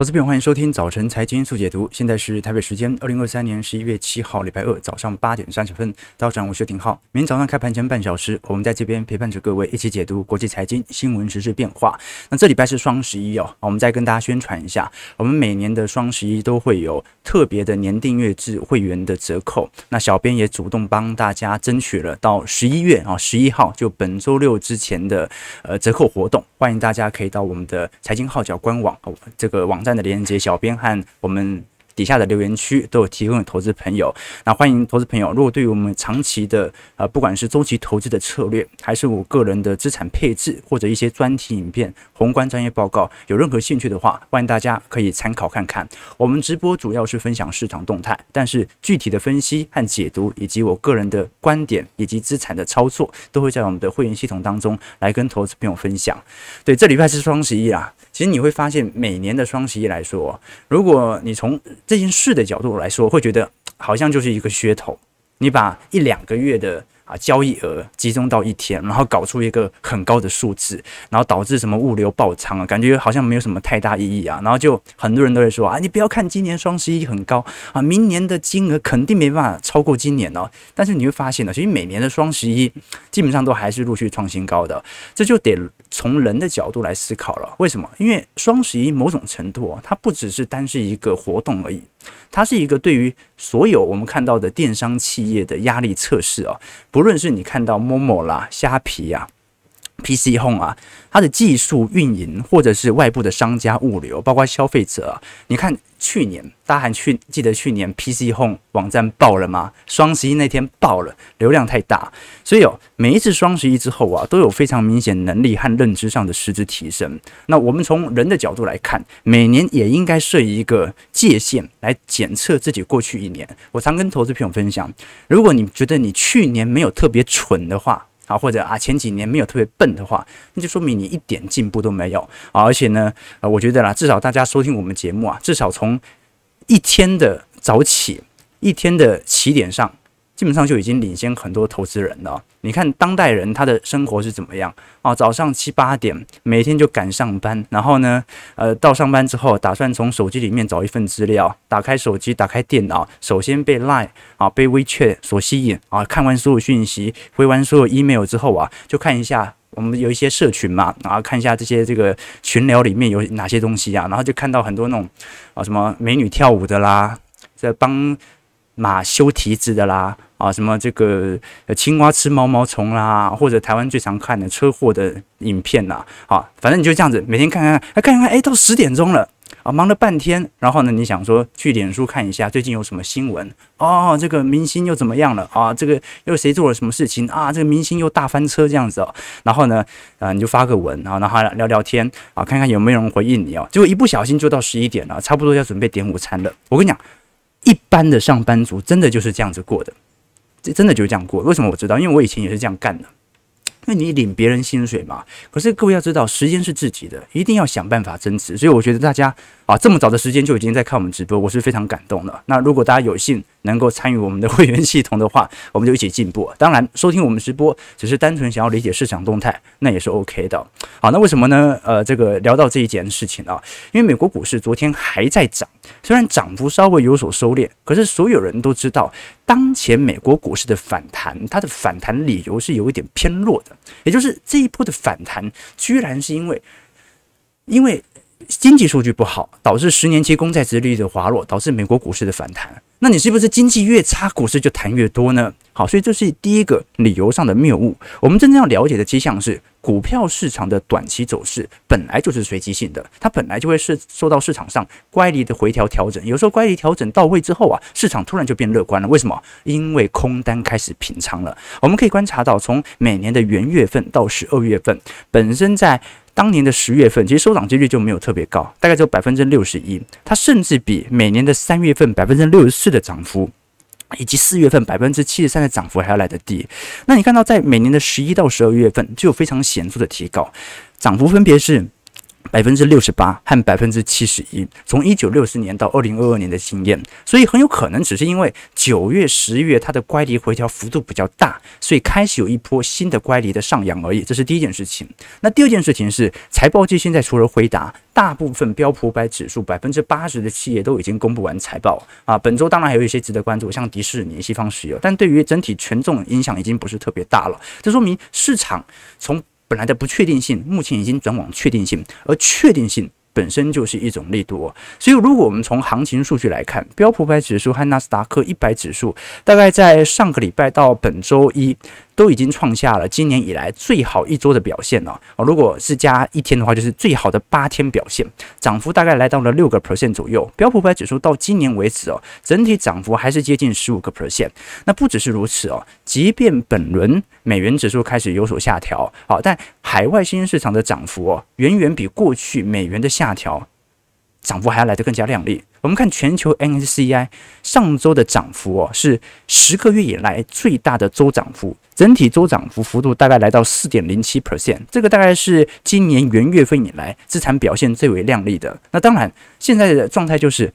投资朋友，欢迎收听早晨财经速解读。现在是台北时间二零二三年十一月七号，礼拜二早上八点三十分。早上我是廷浩。明天早上开盘前半小时，我们在这边陪伴着各位一起解读国际财经新闻、时事变化。那这礼拜是双十一哦，我们再跟大家宣传一下，我们每年的双十一都会有特别的年订阅制会员的折扣。那小编也主动帮大家争取了到十一月啊十一号，就本周六之前的呃折扣活动。欢迎大家可以到我们的财经号角官网哦，这个网站。的连接，小编和我们。底下的留言区都有提供给投资朋友，那欢迎投资朋友。如果对于我们长期的呃，不管是周期投资的策略，还是我个人的资产配置，或者一些专题影片、宏观专业报告，有任何兴趣的话，欢迎大家可以参考看看。我们直播主要是分享市场动态，但是具体的分析和解读，以及我个人的观点以及资产的操作，都会在我们的会员系统当中来跟投资朋友分享。对，这礼拜是双十一啊，其实你会发现，每年的双十一来说，如果你从这件事的角度来说，会觉得好像就是一个噱头。你把一两个月的啊交易额集中到一天，然后搞出一个很高的数字，然后导致什么物流爆仓啊，感觉好像没有什么太大意义啊。然后就很多人都会说啊，你不要看今年双十一很高啊，明年的金额肯定没办法超过今年哦。但是你会发现呢，其实每年的双十一基本上都还是陆续创新高的，这就得。从人的角度来思考了，为什么？因为双十一某种程度啊，它不只是单是一个活动而已，它是一个对于所有我们看到的电商企业的压力测试啊。不论是你看到某某啦、虾皮呀、PC Home 啊，它的技术运营，或者是外部的商家物流，包括消费者啊，你看。去年大家还去记得去年 PC Home 网站爆了吗？双十一那天爆了，流量太大，所以哦，每一次双十一之后啊，都有非常明显能力和认知上的实质提升。那我们从人的角度来看，每年也应该设一个界限来检测自己过去一年。我常跟投资朋友分享，如果你觉得你去年没有特别蠢的话，啊，或者啊，前几年没有特别笨的话，那就说明你一点进步都没有啊！而且呢，呃，我觉得啦，至少大家收听我们节目啊，至少从一天的早起，一天的起点上。基本上就已经领先很多投资人了。你看当代人他的生活是怎么样啊？早上七八点每天就赶上班，然后呢，呃，到上班之后打算从手机里面找一份资料，打开手机，打开电脑，首先被 Line 啊，被 WeChat 所吸引啊，看完所有讯息，回完所有 email 之后啊，就看一下我们有一些社群嘛，然后看一下这些这个群聊里面有哪些东西啊，然后就看到很多那种啊什么美女跳舞的啦，在帮马修蹄子的啦。啊，什么这个青蛙吃毛毛虫啦，或者台湾最常看的车祸的影片呐，啊，反正你就这样子每天看看，看看看，哎，到十点钟了啊，忙了半天，然后呢，你想说去脸书看一下最近有什么新闻哦，这个明星又怎么样了啊？这个又谁做了什么事情啊？这个明星又大翻车这样子哦，然后呢，啊，你就发个文啊，然后聊聊天啊，看看有没有人回应你哦，结果一不小心就到十一点了，差不多要准备点午餐了。我跟你讲，一般的上班族真的就是这样子过的。这真的就是这样过，为什么我知道？因为我以前也是这样干的。因为你领别人薪水嘛，可是各位要知道，时间是自己的，一定要想办法增值。所以我觉得大家啊，这么早的时间就已经在看我们直播，我是非常感动的。那如果大家有幸能够参与我们的会员系统的话，我们就一起进步。当然，收听我们直播只是单纯想要理解市场动态，那也是 OK 的。好，那为什么呢？呃，这个聊到这一件事情啊，因为美国股市昨天还在涨，虽然涨幅稍微有所收敛，可是所有人都知道，当前美国股市的反弹，它的反弹理由是有一点偏弱的。也就是这一波的反弹，居然是因为，因为经济数据不好，导致十年期公债殖利率的滑落，导致美国股市的反弹。那你是不是经济越差，股市就弹越多呢？好，所以这是第一个理由上的谬误。我们真正要了解的迹象是，股票市场的短期走势本来就是随机性的，它本来就会是受到市场上乖离的回调调整。有时候乖离调整到位之后啊，市场突然就变乐观了。为什么？因为空单开始平仓了。我们可以观察到，从每年的元月份到十二月份，本身在当年的十月份，其实收涨几率就没有特别高，大概只有百分之六十一。它甚至比每年的三月份百分之六十四的涨幅，以及四月份百分之七十三的涨幅还要来得低。那你看到在每年的十一到十二月份就有非常显著的提高，涨幅分别是百分之六十八和百分之七十一，从一九六四年到二零二二年的经验，所以很有可能只是因为九月、十月它的乖离回调幅度比较大，所以开始有一波新的乖离的上扬而已。这是第一件事情。那第二件事情是，财报季现在除了辉达，大部分标普五百指数百分之八十的企业都已经公布完财报啊。本周当然还有一些值得关注，像迪士尼、西方石油，但对于整体权重影响已经不是特别大了。这说明市场从本来的不确定性，目前已经转往确定性，而确定性本身就是一种力度。所以，如果我们从行情数据来看，标普五百指数和纳斯达克一百指数，大概在上个礼拜到本周一。都已经创下了今年以来最好一周的表现了哦。如果是加一天的话，就是最好的八天表现，涨幅大概来到了六个 percent 左右。标普五百指数到今年为止哦，整体涨幅还是接近十五个 percent。那不只是如此哦，即便本轮美元指数开始有所下调，好，但海外新兴市场的涨幅哦，远远比过去美元的下调涨幅还要来得更加亮丽。我们看全球 n s c i 上周的涨幅哦，是十个月以来最大的周涨幅，整体周涨幅幅度大概来到四点零七 percent，这个大概是今年元月份以来资产表现最为亮丽的。那当然，现在的状态就是。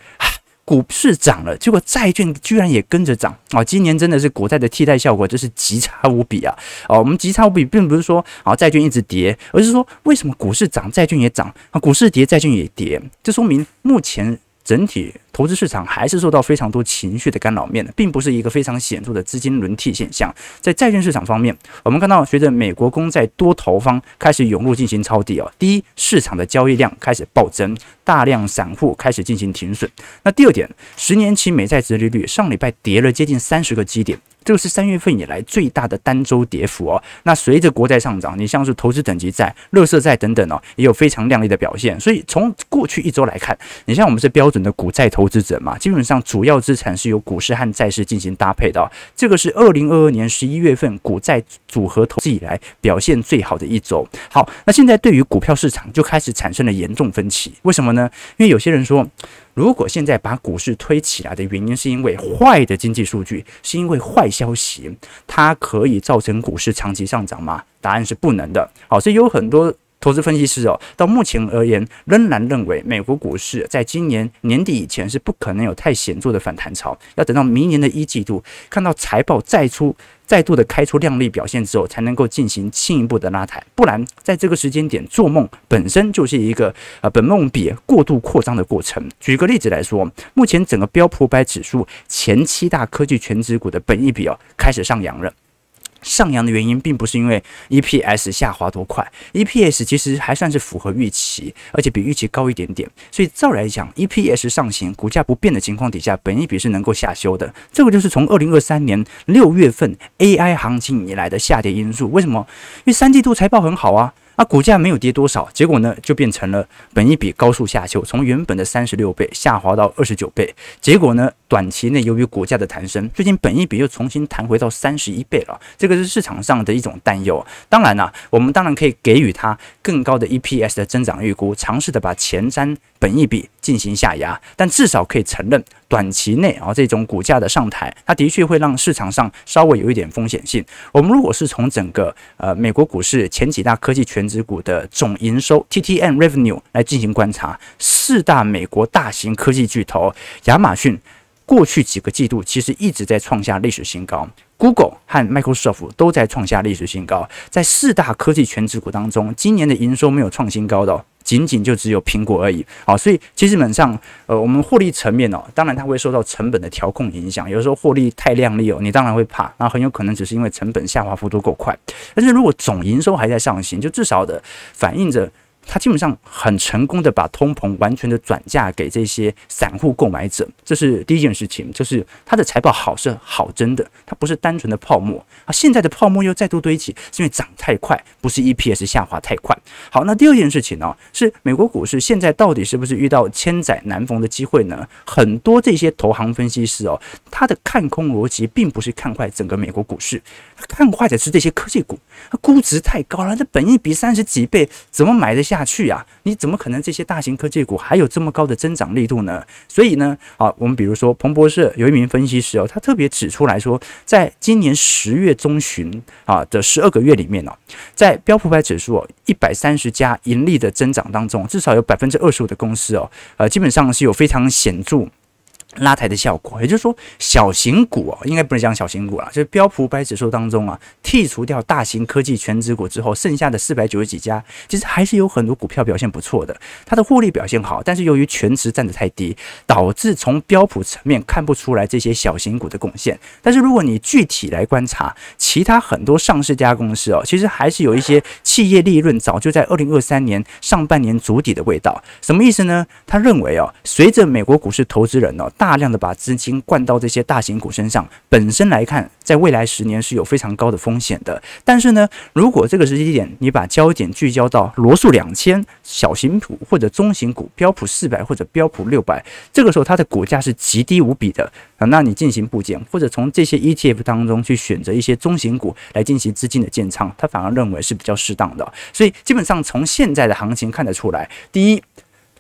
股市涨了，结果债券居然也跟着涨啊！今年真的是股债的替代效果，就是极差无比啊！哦，我们极差无比，并不是说啊债券一直跌，而是说为什么股市涨，债券也涨啊？股市跌，债券也跌，这说明目前。整体投资市场还是受到非常多情绪的干扰面的，并不是一个非常显著的资金轮替现象。在债券市场方面，我们看到随着美国公债多头方开始涌入进行抄底哦，第一，市场的交易量开始暴增，大量散户开始进行停损。那第二点，十年期美债殖利率上礼拜跌了接近三十个基点。这个是三月份以来最大的单周跌幅哦。那随着国债上涨，你像是投资等级债、乐色债等等哦，也有非常亮丽的表现。所以从过去一周来看，你像我们是标准的股债投投资者嘛，基本上主要资产是由股市和债市进行搭配的。这个是二零二二年十一月份股债组合投资以来表现最好的一周。好，那现在对于股票市场就开始产生了严重分歧。为什么呢？因为有些人说。如果现在把股市推起来的原因是因为坏的经济数据，是因为坏消息，它可以造成股市长期上涨吗？答案是不能的。好，所以有很多。投资分析师哦，到目前而言，仍然认为美国股市在今年年底以前是不可能有太显著的反弹潮，要等到明年的一季度看到财报再出再度的开出亮丽表现之后，才能够进行进一步的拉抬。不然，在这个时间点做梦本身就是一个呃本梦比过度扩张的过程。举个例子来说，目前整个标普百指数前七大科技全指股的本益比哦开始上扬了。上扬的原因并不是因为 EPS 下滑多快，EPS 其实还算是符合预期，而且比预期高一点点。所以照来讲，EPS 上行，股价不变的情况底下，本一笔是能够下修的。这个就是从二零二三年六月份 AI 行情以来的下跌因素。为什么？因为三季度财报很好啊。啊、股价没有跌多少，结果呢就变成了本一比高速下修，从原本的三十六倍下滑到二十九倍。结果呢，短期内由于股价的弹升，最近本一比又重新弹回到三十一倍了。这个是市场上的一种担忧。当然呢、我们当然可以给予它更高的 EPS 的增长预估，尝试的把前瞻本益比进行下压，但至少可以承认。短期内啊，这种股价的上台，它的确会让市场上稍微有一点风险性。我们如果是从整个呃美国股市前几大科技全指股的总营收 TTM Revenue 来进行观察，四大美国大型科技巨头亚马逊过去几个季度其实一直在创下历史新高，Google 和 Microsoft 都在创下历史新高。在四大科技全指股当中，今年的营收没有创新高的哦。仅仅就只有苹果而已，好，所以其实基本上，呃，我们获利层面哦，当然它会受到成本的调控影响，有时候获利太靓丽哦，你当然会怕，那很有可能只是因为成本下滑幅度够快，但是如果总营收还在上行，就至少的反映着。它基本上很成功的把通膨完全的转嫁给这些散户购买者，这是第一件事情，就是它的财报好是好真的，它不是单纯的泡沫啊。现在的泡沫又再度堆起，是因为涨太快，不是 EPS 下滑太快。好，那第二件事情呢，是美国股市现在到底是不是遇到千载难逢的机会呢？很多这些投行分析师哦，他的看空逻辑并不是看坏整个美国股市，看坏的是这些科技股，它估值太高了，这本益比三十几倍，怎么买得下？下去呀！你怎么可能这些大型科技股还有这么高的增长力度呢？所以呢，啊，我们比如说彭博社有一名分析师哦，他特别指出来说，在今年十月中旬啊的十二个月里面呢，在标普百指数一百三十家盈利的增长当中，至少有百分之二十五的公司哦，呃，基本上是有非常显著。拉抬的效果，也就是说，小型股哦，应该不能讲小型股啦，就是标普百指数当中啊，剔除掉大型科技权值股之后，剩下的四百九十几家，其实还是有很多股票表现不错的，它的获利表现好，但是由于全值占得太低，导致从标普层面看不出来这些小型股的贡献。但是如果你具体来观察其他很多上市家公司哦，其实还是有一些企业利润早就在二零二三年上半年筑底的味道。什么意思呢？他认为哦，随着美国股市投资人哦大大量的把资金灌到这些大型股身上，本身来看，在未来十年是有非常高的风险的。但是呢，如果这个时机点你把焦点聚焦到罗素两千小型股或者中型股、标普四百或者标普六百，这个时候它的股价是极低无比的啊，那你进行部件或者从这些 ETF 当中去选择一些中型股来进行资金的建仓，他反而认为是比较适当的。所以基本上从现在的行情看得出来，第一。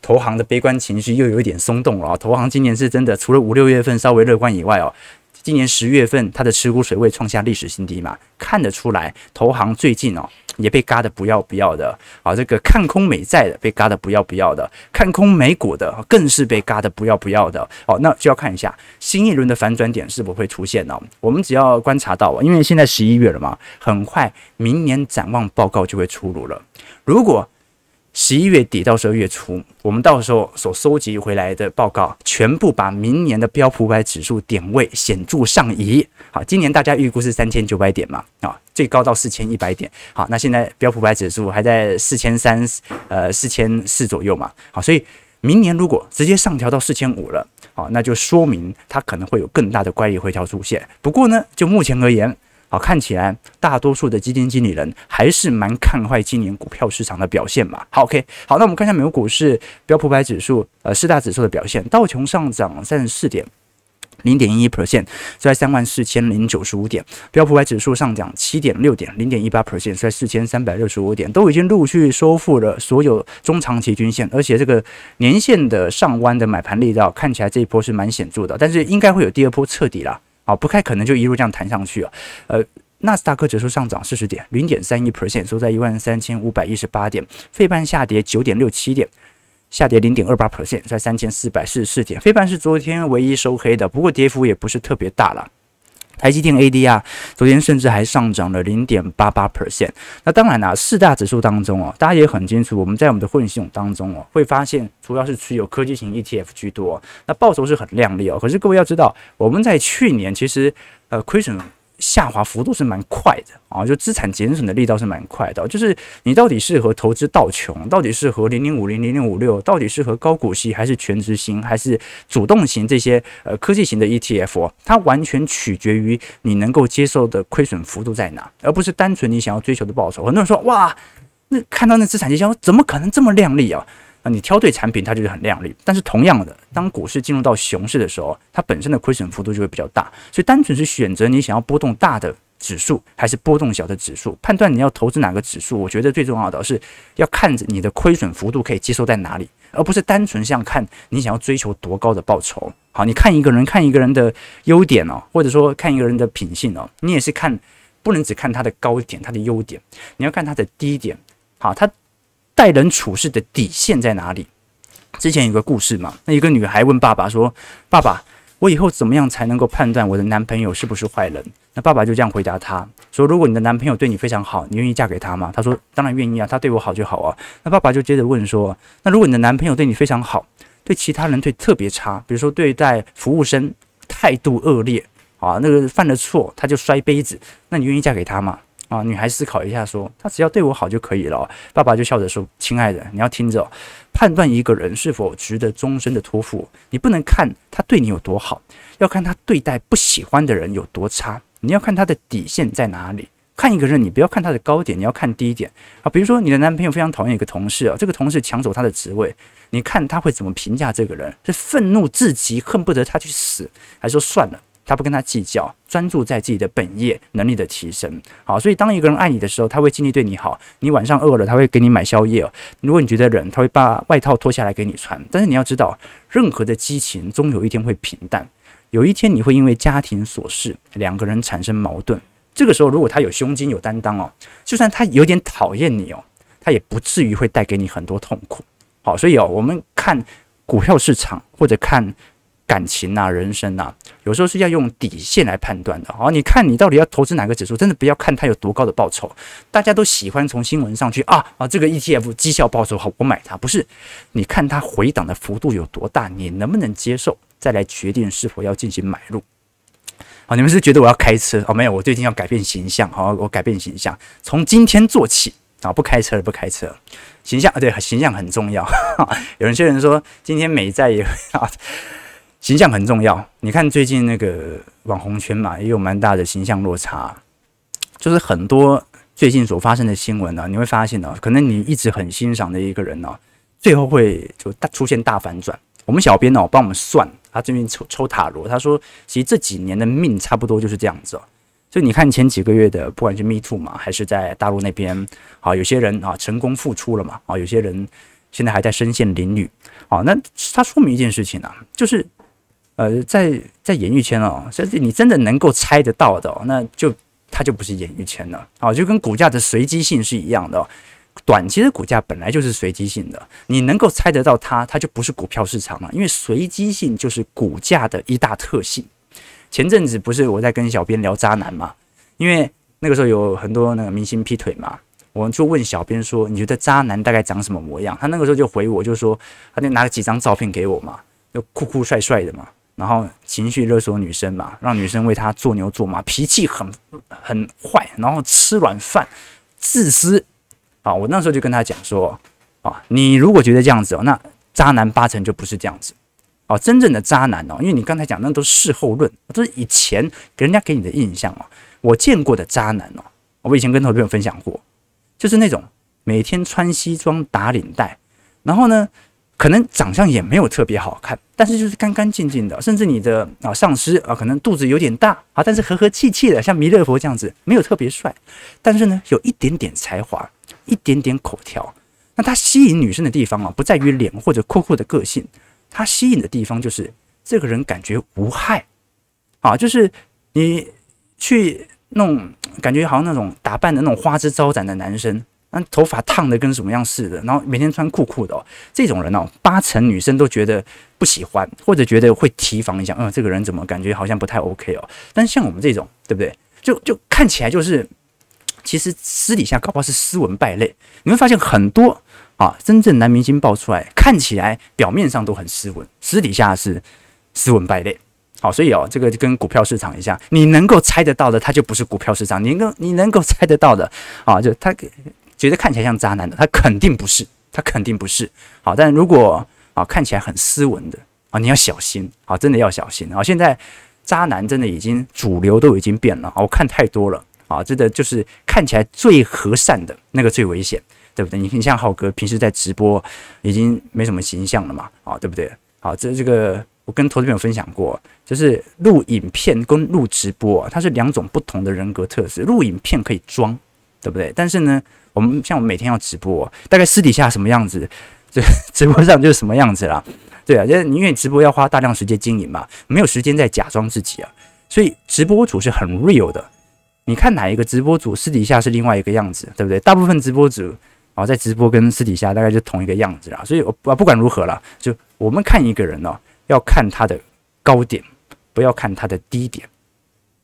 投行的悲观情绪又有一点松动了啊！投行今年是真的，除了五六月份稍微乐观以外哦，今年十月份它的持股水位创下历史新低嘛，看得出来，投行最近哦也被嘎得不要不要的啊！这个看空美债的被嘎得不要不要的，看空美股的更是被嘎得不要不要的哦。那就要看一下新一轮的反转点是否会出现呢？我们只要观察到，因为现在十一月了嘛，很快明年展望报告就会出炉了，如果。十一月底到十二月初，我们到时候所收集回来的报告，全部把明年的标普五百指数点位显著上移。好，今年大家预估是三千九百点嘛，啊，最高到四千一百点。好，那现在标普五百指数还在四千三，呃，四千四左右嘛。好，所以明年如果直接上调到四千五了，好，那就说明它可能会有更大的乖离回调出现。不过呢，就目前而言。好，看起来大多数的基金经理人还是蛮看坏今年股票市场的表现嘛。好，OK，好，那我们看一下美国股市标普百指数呃四大指数的表现，道琼上涨三十四点零点一一 percent，在三万四千零九十五点；标普百指数上涨七点六点零点一八 percent，在四千三百六十五点，都已经陆续收复了所有中长期均线，而且这个年线的上弯的买盘力道看起来这一波是蛮显著的，但是应该会有第二波彻底了。啊，不太可能就一路这样弹上去啊。呃，纳斯达克指数上涨四十点，零点三一 percent，收在一万三千五百一十八点。费半下跌九点六七点，下跌零点二八 percent，在三千四百四十四点。费半是昨天唯一收黑的，不过跌幅也不是特别大了。台积电 ADR 昨天甚至还上涨了零点八八 percent。那当然啦，四大指数当中哦，大家也很清楚，我们在我们的混系统当中哦，会发现主要是持有科技型 ETF 居多，那报酬是很亮丽哦。可是各位要知道，我们在去年其实呃亏损。下滑幅度是蛮快的啊，就资产减损的力道是蛮快的。就是你到底适合投资道琼，到底适合零零五零零零五六，到底适合高股息还是全值型，还是主动型这些呃科技型的 ETF，它完全取决于你能够接受的亏损幅度在哪，而不是单纯你想要追求的报酬。很多人说哇，那看到那资产绩效怎么可能这么亮丽啊？那你挑对产品，它就是很亮丽。但是同样的，当股市进入到熊市的时候，它本身的亏损幅度就会比较大。所以，单纯是选择你想要波动大的指数，还是波动小的指数，判断你要投资哪个指数，我觉得最重要的是要看着你的亏损幅度可以接受在哪里，而不是单纯像看你想要追求多高的报酬。好，你看一个人，看一个人的优点哦，或者说看一个人的品性哦，你也是看，不能只看他的高点，他的优点，你要看他的低点。好，他。待人处事的底线在哪里？之前有个故事嘛，那一个女孩问爸爸说：“爸爸，我以后怎么样才能够判断我的男朋友是不是坏人？”那爸爸就这样回答她说：“如果你的男朋友对你非常好，你愿意嫁给他吗？”她说：“当然愿意啊，他对我好就好啊。”那爸爸就接着问说：“那如果你的男朋友对你非常好，对其他人对特别差，比如说对待服务生态度恶劣啊，那个犯了错他就摔杯子，那你愿意嫁给他吗？”啊，女孩思考一下说：“他只要对我好就可以了。”爸爸就笑着说：“亲爱的，你要听着，判断一个人是否值得终身的托付，你不能看他对你有多好，要看他对待不喜欢的人有多差。你要看他的底线在哪里。看一个人，你不要看他的高点，你要看低点啊。比如说，你的男朋友非常讨厌一个同事啊，这个同事抢走他的职位，你看他会怎么评价这个人？是愤怒至极，恨不得他去死，还是说算了？他不跟他计较，专注在自己的本业能力的提升。好，所以当一个人爱你的时候，他会尽力对你好。你晚上饿了，他会给你买宵夜。如果你觉得冷，他会把外套脱下来给你穿。但是你要知道，任何的激情终有一天会平淡，有一天你会因为家庭琐事，两个人产生矛盾。这个时候，如果他有胸襟、有担当哦，就算他有点讨厌你哦，他也不至于会带给你很多痛苦。好，所以哦，我们看股票市场或者看。感情啊，人生啊，有时候是要用底线来判断的。好，你看你到底要投资哪个指数，真的不要看它有多高的报酬。大家都喜欢从新闻上去啊啊，这个 ETF 绩效报酬好，我买它。不是，你看它回档的幅度有多大，你能不能接受，再来决定是否要进行买入。好，你们是觉得我要开车？哦，没有，我最近要改变形象。好，我改变形象，从今天做起啊，不开车了，不开车。形象啊对，形象很重要。有人些人说，今天美债也啊。形象很重要，你看最近那个网红圈嘛，也有蛮大的形象落差。就是很多最近所发生的新闻呢，你会发现呢，可能你一直很欣赏的一个人呢，最后会就大出现大反转。我们小编呢，帮我们算，他最近抽抽塔罗，他说，其实这几年的命差不多就是这样子。就你看前几个月的，不管是 Me Too 嘛，还是在大陆那边，啊，有些人啊成功复出了嘛，啊，有些人现在还在身陷囹圄。啊，那他说明一件事情啊，就是。呃，在在演艺圈哦，所以你真的能够猜得到的，那就它就不是演艺圈了啊，就跟股价的随机性是一样的，短期的股价本来就是随机性的，你能够猜得到它，它就不是股票市场了，因为随机性就是股价的一大特性。前阵子不是我在跟小编聊渣男嘛，因为那个时候有很多那个明星劈腿嘛，我就问小编说，你觉得渣男大概长什么模样？他那个时候就回我，就说他就拿了几张照片给我嘛，就酷酷帅帅的嘛。然后情绪勒索女生嘛，让女生为他做牛做马，脾气很很坏，然后吃软饭，自私啊！我那时候就跟他讲说啊，你如果觉得这样子哦，那渣男八成就不是这样子哦，真正的渣男哦，因为你刚才讲那都是事后论，都是以前给人家给你的印象哦。我见过的渣男哦，我以前跟投资朋友分享过，就是那种每天穿西装打领带，然后呢，可能长相也没有特别好看，但是就是干干净净的，甚至你的啊上司啊可能肚子有点大啊，但是和和气气的，像弥勒佛这样子，没有特别帅，但是呢有一点点才华，一点点口条。那他吸引女生的地方啊，不在于脸或者酷酷的个性，他吸引的地方就是这个人感觉无害啊，就是你去弄，感觉好像那种打扮的那种花枝招展的男生。那头发烫的跟什么样似的，然后每天穿酷酷的哦，这种人哦，八成女生都觉得不喜欢，或者觉得会提防一下，嗯，这个人怎么感觉好像不太 OK 哦。但是像我们这种，对不对？就就看起来就是，其实私底下搞不好是斯文败类。你会发现很多啊，真正男明星爆出来，看起来表面上都很斯文，私底下是斯文败类。好，所以哦，这个就跟股票市场一样，你能够猜得到的，它就不是股票市场；你能你能够猜得到的啊，就它。觉得看起来像渣男的，他肯定不是，他肯定不是。好，但如果啊看起来很斯文的啊，你要小心啊，真的要小心啊。现在渣男真的已经主流都已经变了啊，我看太多了啊，真的就是看起来最和善的那个最危险，对不对？你你像浩哥平时在直播已经没什么形象了嘛，啊，对不对？好，这这个我跟投资朋友分享过，就是录影片跟录直播，它是两种不同的人格特质。录影片可以装，对不对？但是呢。我们像我们每天要直播，大概私底下什么样子，这直播上就是什么样子啦。对啊，因为直播要花大量时间经营嘛，没有时间再假装自己啊，所以直播主是很 real 的。你看哪一个直播主私底下是另外一个样子，对不对？大部分直播主啊，在直播跟私底下大概就同一个样子啦。所以我不管如何啦，就我们看一个人呢，要看他的高点，不要看他的低点。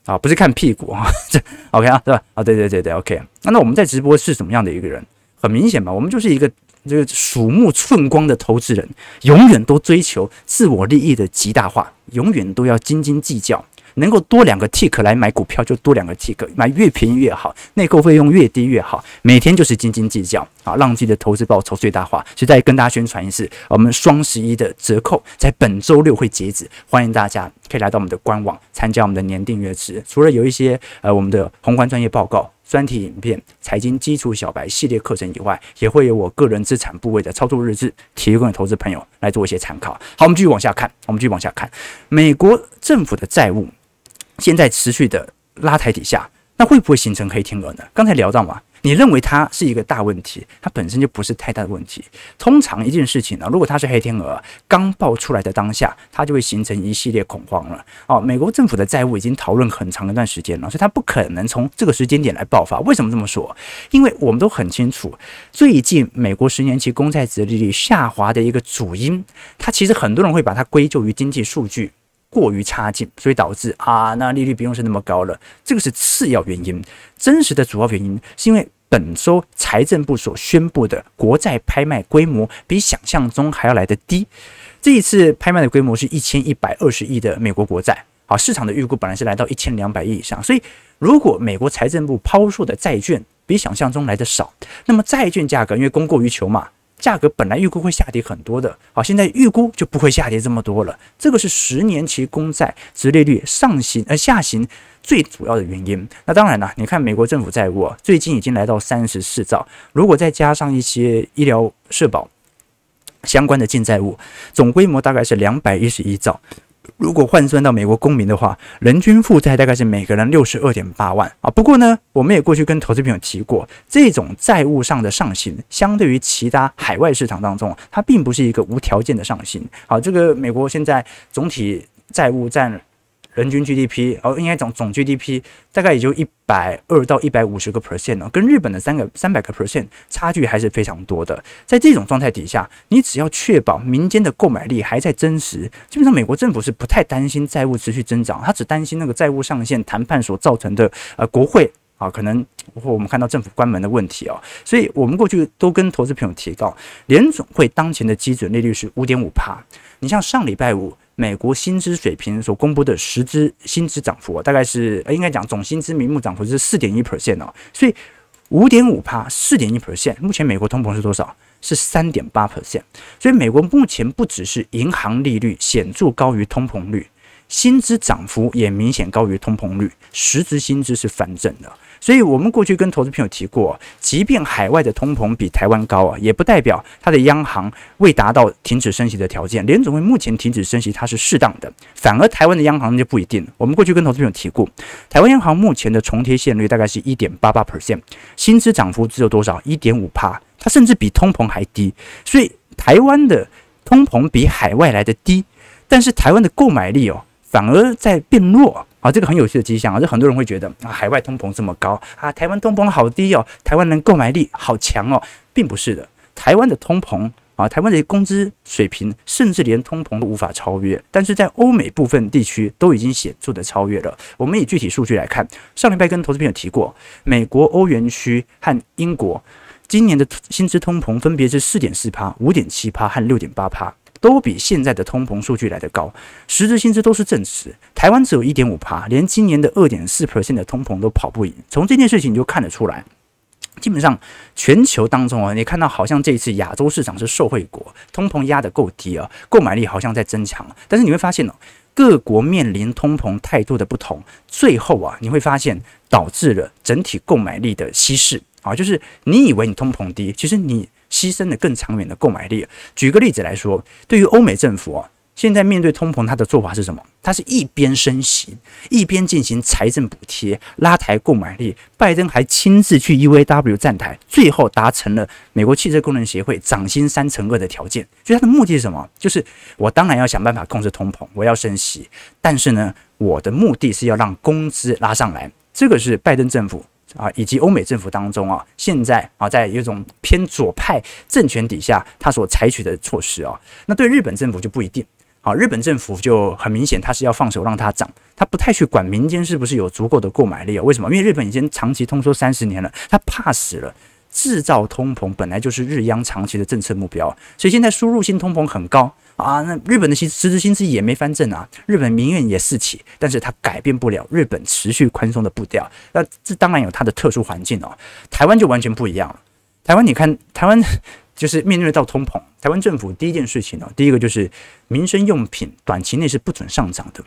啊，不是看屁股啊，这 OK 啊，对吧？啊，对对对对，OK。那那我们在直播是什么样的一个人？很明显嘛，我们就是一个这个鼠目寸光的投资人，永远都追求自我利益的极大化，永远都要斤斤计较。能够多两个 tick 来买股票，就多两个 tick，买越便宜越好，内购费用越低越好。每天就是斤斤计较啊，让自己的投资报酬最大化。所以再跟大家宣传一次，我们双十一的折扣在本周六会截止，欢迎大家可以来到我们的官网参加我们的年订阅制。除了有一些呃我们的宏观专业报告、专题影片、财经基础小白系列课程以外，也会有我个人资产部位的操作日志，提供给投资朋友来做一些参考。好，我们继续往下看，我们继续往下看，美国政府的债务。现在持续的拉抬底下，那会不会形成黑天鹅呢？刚才聊到嘛。你认为它是一个大问题，它本身就不是太大的问题。通常一件事情呢，如果它是黑天鹅，刚爆出来的当下，它就会形成一系列恐慌了。哦，美国政府的债务已经讨论很长一段时间了，所以它不可能从这个时间点来爆发。为什么这么说？因为我们都很清楚，最近美国十年期公债值利率下滑的一个主因，它其实很多人会把它归咎于经济数据。过于差劲，所以导致啊，那利率不用是那么高了。这个是次要原因，真实的主要原因是因为本周财政部所宣布的国债拍卖规模比想象中还要来得低。这一次拍卖的规模是一千一百二十亿的美国国债，好，市场的预估本来是来到一千两百亿以上，所以如果美国财政部抛售的债券比想象中来得少，那么债券价格因为供过于求嘛。价格本来预估会下跌很多的，好，现在预估就不会下跌这么多了。这个是十年期公债直利率上行呃下行最主要的原因。那当然了，你看美国政府债务啊，最近已经来到三十四兆，如果再加上一些医疗社保相关的净债务，总规模大概是两百一十一兆。如果换算到美国公民的话，人均负债大概是每个人六十二点八万啊。不过呢，我们也过去跟投资朋友提过，这种债务上的上行，相对于其他海外市场当中，它并不是一个无条件的上行。好，这个美国现在总体债务占人均 GDP 哦，应该总总 GDP 大概也就一百二到一百五十个 percent 哦，跟日本的三个三百个 percent 差距还是非常多的。在这种状态底下，你只要确保民间的购买力还在真实，基本上美国政府是不太担心债务持续增长，他只担心那个债务上限谈判所造成的呃国会啊可能或我们看到政府关门的问题哦。所以我们过去都跟投资朋友提到，联总会当前的基准利率是五点五趴。你像上礼拜五。美国薪资水平所公布的实质薪资涨幅，大概是应该讲总薪资名目涨幅是四点一 percent 哦，所以五点五趴，四点一 percent，目前美国通膨是多少？是三点八 percent，所以美国目前不只是银行利率显著高于通膨率，薪资涨幅也明显高于通膨率，实质薪资是反正的。所以，我们过去跟投资朋友提过，即便海外的通膨比台湾高啊，也不代表它的央行未达到停止升息的条件。联总会目前停止升息，它是适当的，反而台湾的央行就不一定。我们过去跟投资朋友提过，台湾央行目前的重贴现率大概是一点八八 percent，薪资涨幅只有多少？一点五趴，它甚至比通膨还低。所以，台湾的通膨比海外来的低，但是台湾的购买力哦，反而在变弱。啊，这个很有趣的迹象啊！就很多人会觉得啊，海外通膨这么高啊，台湾通膨好低哦，台湾人购买力好强哦，并不是的。台湾的通膨啊，台湾的工资水平，甚至连通膨都无法超越，但是在欧美部分地区都已经显著的超越了。我们以具体数据来看，上礼拜跟投资朋友提过，美国、欧元区和英国今年的薪资通膨分别是四点四趴、五点七趴和六点八趴。都比现在的通膨数据来得高，实质薪资都是正值。台湾只有一点五趴，连今年的二点四 percent 的通膨都跑不赢。从这件事情你就看得出来，基本上全球当中啊，你看到好像这一次亚洲市场是受惠国，通膨压得够低啊，购买力好像在增强。但是你会发现哦，各国面临通膨态度的不同，最后啊，你会发现导致了整体购买力的稀释啊，就是你以为你通膨低，其实你。牺牲了更长远的购买力。举个例子来说，对于欧美政府啊，现在面对通膨，它的做法是什么？它是一边升息，一边进行财政补贴，拉抬购买力。拜登还亲自去 UAW 站台，最后达成了美国汽车工人协会涨薪三成二的条件。所以他的目的是什么？就是我当然要想办法控制通膨，我要升息，但是呢，我的目的是要让工资拉上来。这个是拜登政府。啊，以及欧美政府当中啊，现在啊，在有一种偏左派政权底下，他所采取的措施啊，那对日本政府就不一定。好，日本政府就很明显，他是要放手让它涨，他不太去管民间是不是有足够的购买力啊？为什么？因为日本已经长期通缩三十年了，他怕死了。制造通膨本来就是日央长期的政策目标，所以现在输入性通膨很高啊。那日本的薪实质薪资也没翻正啊，日本民怨也四起，但是它改变不了日本持续宽松的步调。那这当然有它的特殊环境哦。台湾就完全不一样了。台湾你看，台湾 就是面对到通膨，台湾政府第一件事情哦，第一个就是民生用品短期内是不准上涨的。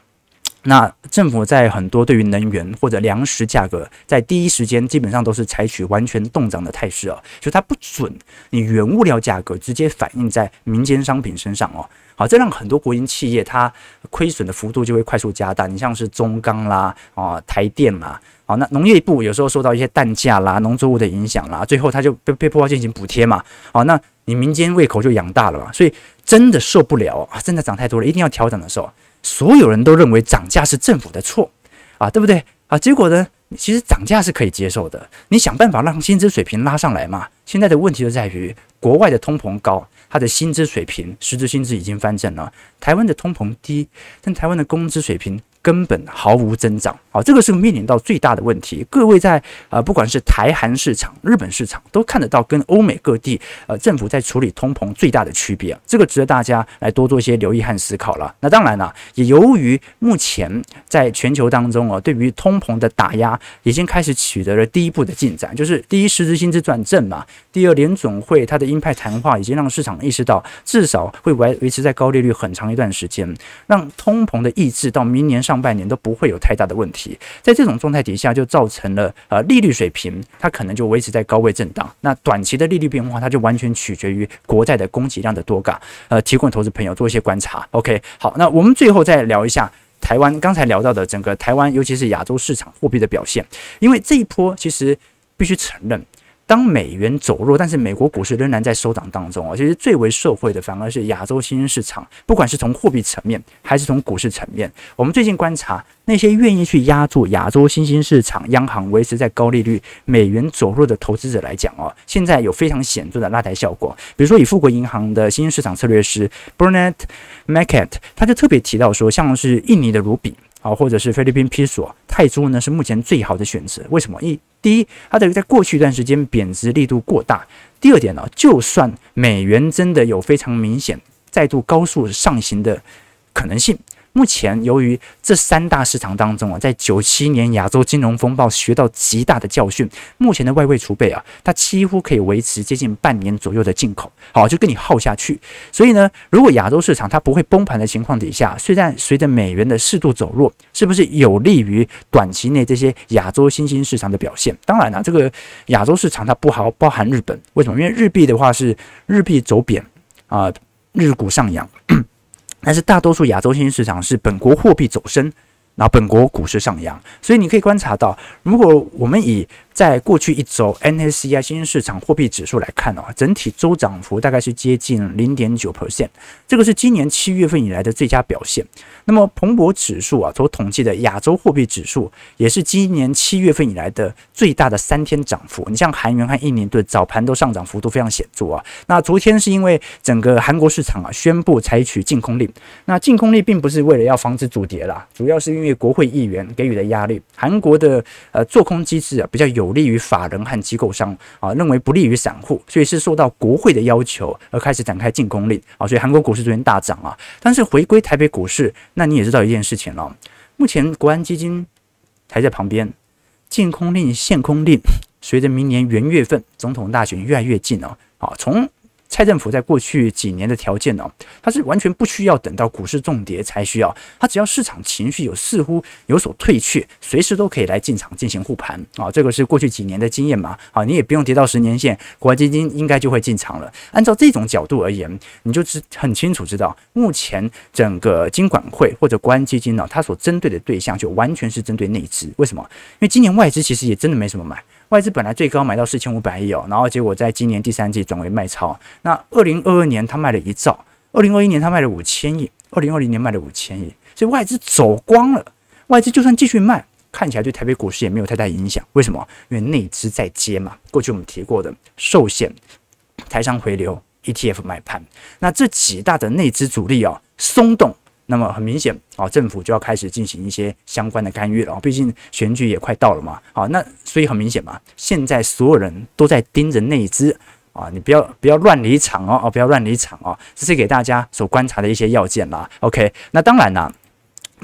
那政府在很多对于能源或者粮食价格，在第一时间基本上都是采取完全冻涨的态势哦，就它不准你原物料价格直接反映在民间商品身上哦。好，这让很多国营企业它亏损的幅度就会快速加大。你像是中钢啦，啊台电啦，好，那农业部有时候受到一些蛋价啦、农作物的影响啦，最后它就被被迫要进行补贴嘛。好，那你民间胃口就养大了嘛，所以真的受不了啊，真的涨太多了，一定要调整的时候，所有人都认为涨价是政府的错啊，对不对啊？结果呢，其实涨价是可以接受的，你想办法让薪资水平拉上来嘛。现在的问题就在于国外的通膨高。它的薪资水平，实质薪资已经翻正了。台湾的通膨低，但台湾的工资水平。根本毫无增长，好，这个是面临到最大的问题。各位在呃，不管是台韩市场、日本市场，都看得到跟欧美各地呃政府在处理通膨最大的区别，这个值得大家来多做一些留意和思考了。那当然了，也由于目前在全球当中啊，对于通膨的打压已经开始取得了第一步的进展，就是第一，实质薪资转正嘛；第二，联准会它的鹰派谈话已经让市场意识到，至少会维维持在高利率很长一段时间，让通膨的抑制到明年上。上半年都不会有太大的问题，在这种状态底下，就造成了呃利率水平它可能就维持在高位震荡。那短期的利率变化，它就完全取决于国债的供给量的多寡。呃，提供投资朋友做一些观察。OK，好，那我们最后再聊一下台湾刚才聊到的整个台湾，尤其是亚洲市场货币的表现，因为这一波其实必须承认。当美元走弱，但是美国股市仍然在收涨当中啊。其实最为受惠的反而是亚洲新兴市场，不管是从货币层面还是从股市层面。我们最近观察那些愿意去压住亚洲新兴市场央行维持在高利率、美元走弱的投资者来讲哦，现在有非常显著的拉抬效果。比如说以富国银行的新兴市场策略师 Burnett Macant，他就特别提到说，像是印尼的卢比。啊，或者是菲律宾披索、泰铢呢，是目前最好的选择。为什么？一，第一，它的在过去一段时间贬值力度过大；第二点呢，就算美元真的有非常明显再度高速上行的可能性。目前，由于这三大市场当中啊，在九七年亚洲金融风暴学到极大的教训，目前的外汇储备啊，它几乎可以维持接近半年左右的进口，好，就跟你耗下去。所以呢，如果亚洲市场它不会崩盘的情况底下，虽然随着美元的适度走弱，是不是有利于短期内这些亚洲新兴市场的表现？当然了，这个亚洲市场它不好包含日本，为什么？因为日币的话是日币走贬啊，日股上扬。但是大多数亚洲新兴市场是本国货币走升，然后本国股市上扬，所以你可以观察到，如果我们以在过去一周 n s c i 新兴市场货币指数来看的话，整体周涨幅大概是接近零点九 percent，这个是今年七月份以来的最佳表现。那么彭博指数啊，所统计的亚洲货币指数也是今年七月份以来的最大的三天涨幅。你像韩元和印尼盾早盘都上涨幅度非常显著啊。那昨天是因为整个韩国市场啊宣布采取禁空令，那禁空令并不是为了要防止阻跌啦，主要是因为国会议员给予的压力。韩国的呃做空机制啊比较有有利于法人和机构商啊，认为不利于散户，所以是受到国会的要求而开始展开禁空令啊。所以韩国股市昨天大涨啊，但是回归台北股市。那你也知道一件事情了，目前国安基金还在旁边，禁空令、限空令，随着明年元月份总统大选越来越近了，啊，从。蔡政府在过去几年的条件呢，它是完全不需要等到股市重跌才需要，它只要市场情绪有似乎有所退却，随时都可以来进场进行护盘啊。这个是过去几年的经验嘛啊，你也不用跌到十年线，国安基金应该就会进场了。按照这种角度而言，你就知很清楚知道，目前整个金管会或者国安基金呢，它所针对的对象就完全是针对内资。为什么？因为今年外资其实也真的没什么买。外资本来最高买到四千五百亿哦，然后结果在今年第三季转为卖超。那二零二二年他卖了一兆，二零二一年他卖了五千亿，二零二零年卖了五千亿，所以外资走光了。外资就算继续卖，看起来对台北股市也没有太大影响。为什么？因为内资在接嘛。过去我们提过的寿险、台商回流、ETF 买盘，那这几大的内资主力啊松动。那么很明显啊，政府就要开始进行一些相关的干预了啊，毕竟选举也快到了嘛。好，那所以很明显嘛，现在所有人都在盯着那一只啊，你不要不要乱离场哦，哦，不要乱离场哦，这是给大家所观察的一些要件啦。OK，那当然啦。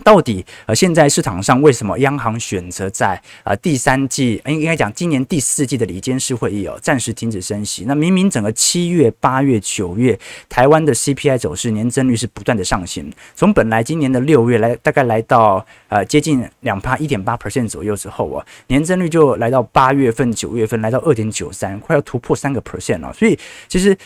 到底呃，现在市场上为什么央行选择在呃第三季，应应该讲今年第四季的理监事会议哦，暂时停止升息？那明明整个七月、八月、九月，台湾的 CPI 走势年增率是不断的上行，从本来今年的六月来，大概来到呃接近两趴一点八 percent 左右之后啊，年增率就来到八月份、九月份来到二点九三，快要突破三个 percent 了。所以其实。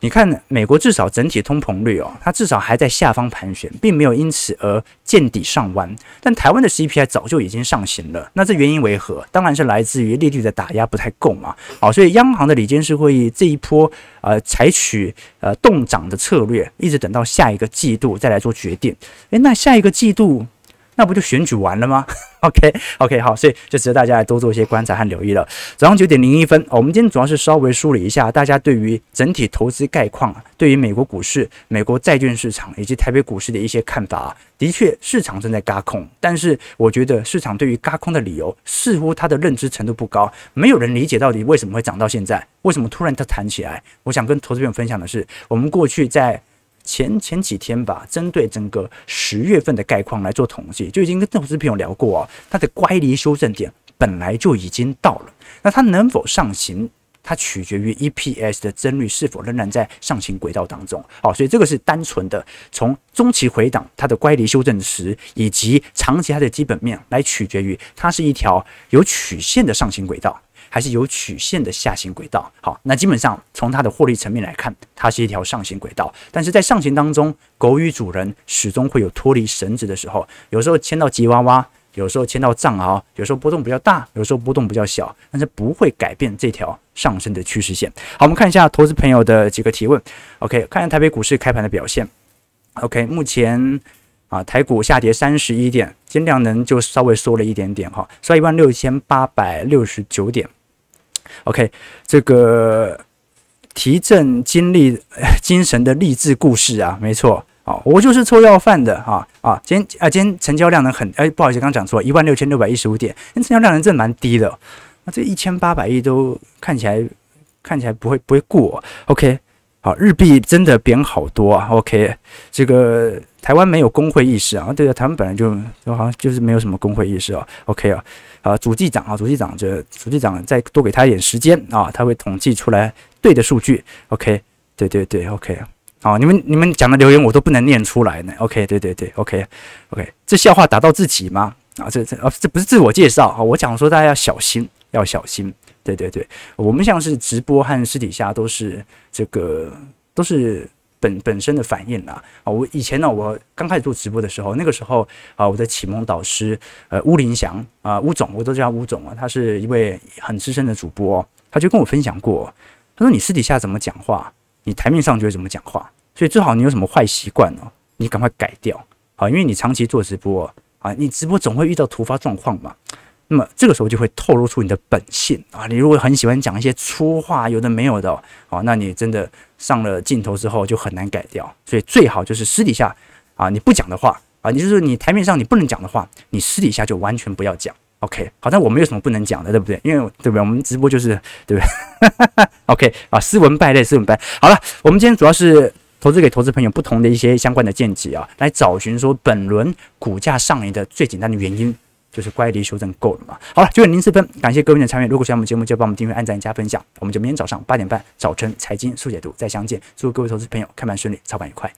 你看，美国至少整体通膨率哦，它至少还在下方盘旋，并没有因此而见底上弯。但台湾的 CPI 早就已经上行了，那这原因为何？当然是来自于利率的打压不太够嘛。好，所以央行的理监事会议这一波呃采取呃动涨的策略，一直等到下一个季度再来做决定。诶，那下一个季度？那不就选举完了吗？OK OK 好，所以就值得大家来多做一些观察和留意了。早上九点零一分，我们今天主要是稍微梳理一下大家对于整体投资概况，对于美国股市、美国债券市场以及台北股市的一些看法。的确，市场正在嘎空，但是我觉得市场对于嘎空的理由似乎它的认知程度不高，没有人理解到底为什么会涨到现在，为什么突然它弹起来。我想跟投资朋友分享的是，我们过去在。前前几天吧，针对整个十月份的概况来做统计，就已经跟投资朋友聊过啊，它的乖离修正点本来就已经到了，那它能否上行，它取决于 EPS 的增率是否仍然在上行轨道当中。好，所以这个是单纯的从中期回档它的乖离修正值，以及长期它的基本面来取决于它是一条有曲线的上行轨道。还是有曲线的下行轨道。好，那基本上从它的获利层面来看，它是一条上行轨道。但是在上行当中，狗与主人始终会有脱离绳子的时候，有时候牵到吉娃娃，有时候牵到藏獒，有时候波动比较大，有时候波动比较小，但是不会改变这条上升的趋势线。好，我们看一下投资朋友的几个提问。OK，看一下台北股市开盘的表现。OK，目前啊，台股下跌三十一点，今量能就稍微缩了一点点哈，收一万六千八百六十九点。OK，这个提振精力、精神的励志故事啊，没错啊，我就是臭要饭的啊啊，今天啊，今天成交量呢很哎，不好意思，刚讲错，一万六千六百一十五点，今天成交量呢真的蛮低的，那这一千八百亿都看起来看起来不会不会过，OK。啊，日币真的贬好多啊。OK，这个台湾没有工会意识啊。对啊，台湾本来就就好像就是没有什么工会意识啊。OK 啊，啊，主计长啊，主计长这主计长再多给他一点时间啊，他会统计出来对的数据。OK，对对对，OK。好，你们你们讲的留言我都不能念出来呢。OK，对对对，OK OK，这笑话打到自己吗？啊，这这啊，这不是自我介绍啊，我讲说大家要小心，要小心。对对对，我们像是直播和私底下都是这个都是本本身的反应啦。啊。我以前呢，我刚开始做直播的时候，那个时候啊，我的启蒙导师呃巫林祥啊，巫总，我都叫巫总啊，他是一位很资深的主播，他就跟我分享过，他说你私底下怎么讲话，你台面上就会怎么讲话，所以最好你有什么坏习惯哦，你赶快改掉啊，因为你长期做直播啊，你直播总会遇到突发状况嘛。那么这个时候就会透露出你的本性啊！你如果很喜欢讲一些粗话，有的没有的哦，那你真的上了镜头之后就很难改掉。所以最好就是私底下啊，你不讲的话啊，你就是你台面上你不能讲的话，你私底下就完全不要讲。OK，好，那我们有什么不能讲的，对不对？因为对不对？我们直播就是对不对？OK 啊，斯文败类，斯文败。好了，我们今天主要是投资给投资朋友不同的一些相关的见解啊，来找寻说本轮股价上移的最简单的原因。就是乖离修正够了嘛？好了，九点零四分，感谢各位的参与。如果喜欢我们节目，就帮我们订阅、按赞、加分享。我们就明天早上八点半早晨财经速解读再相见。祝各位投资朋友开盘顺利，操盘愉快。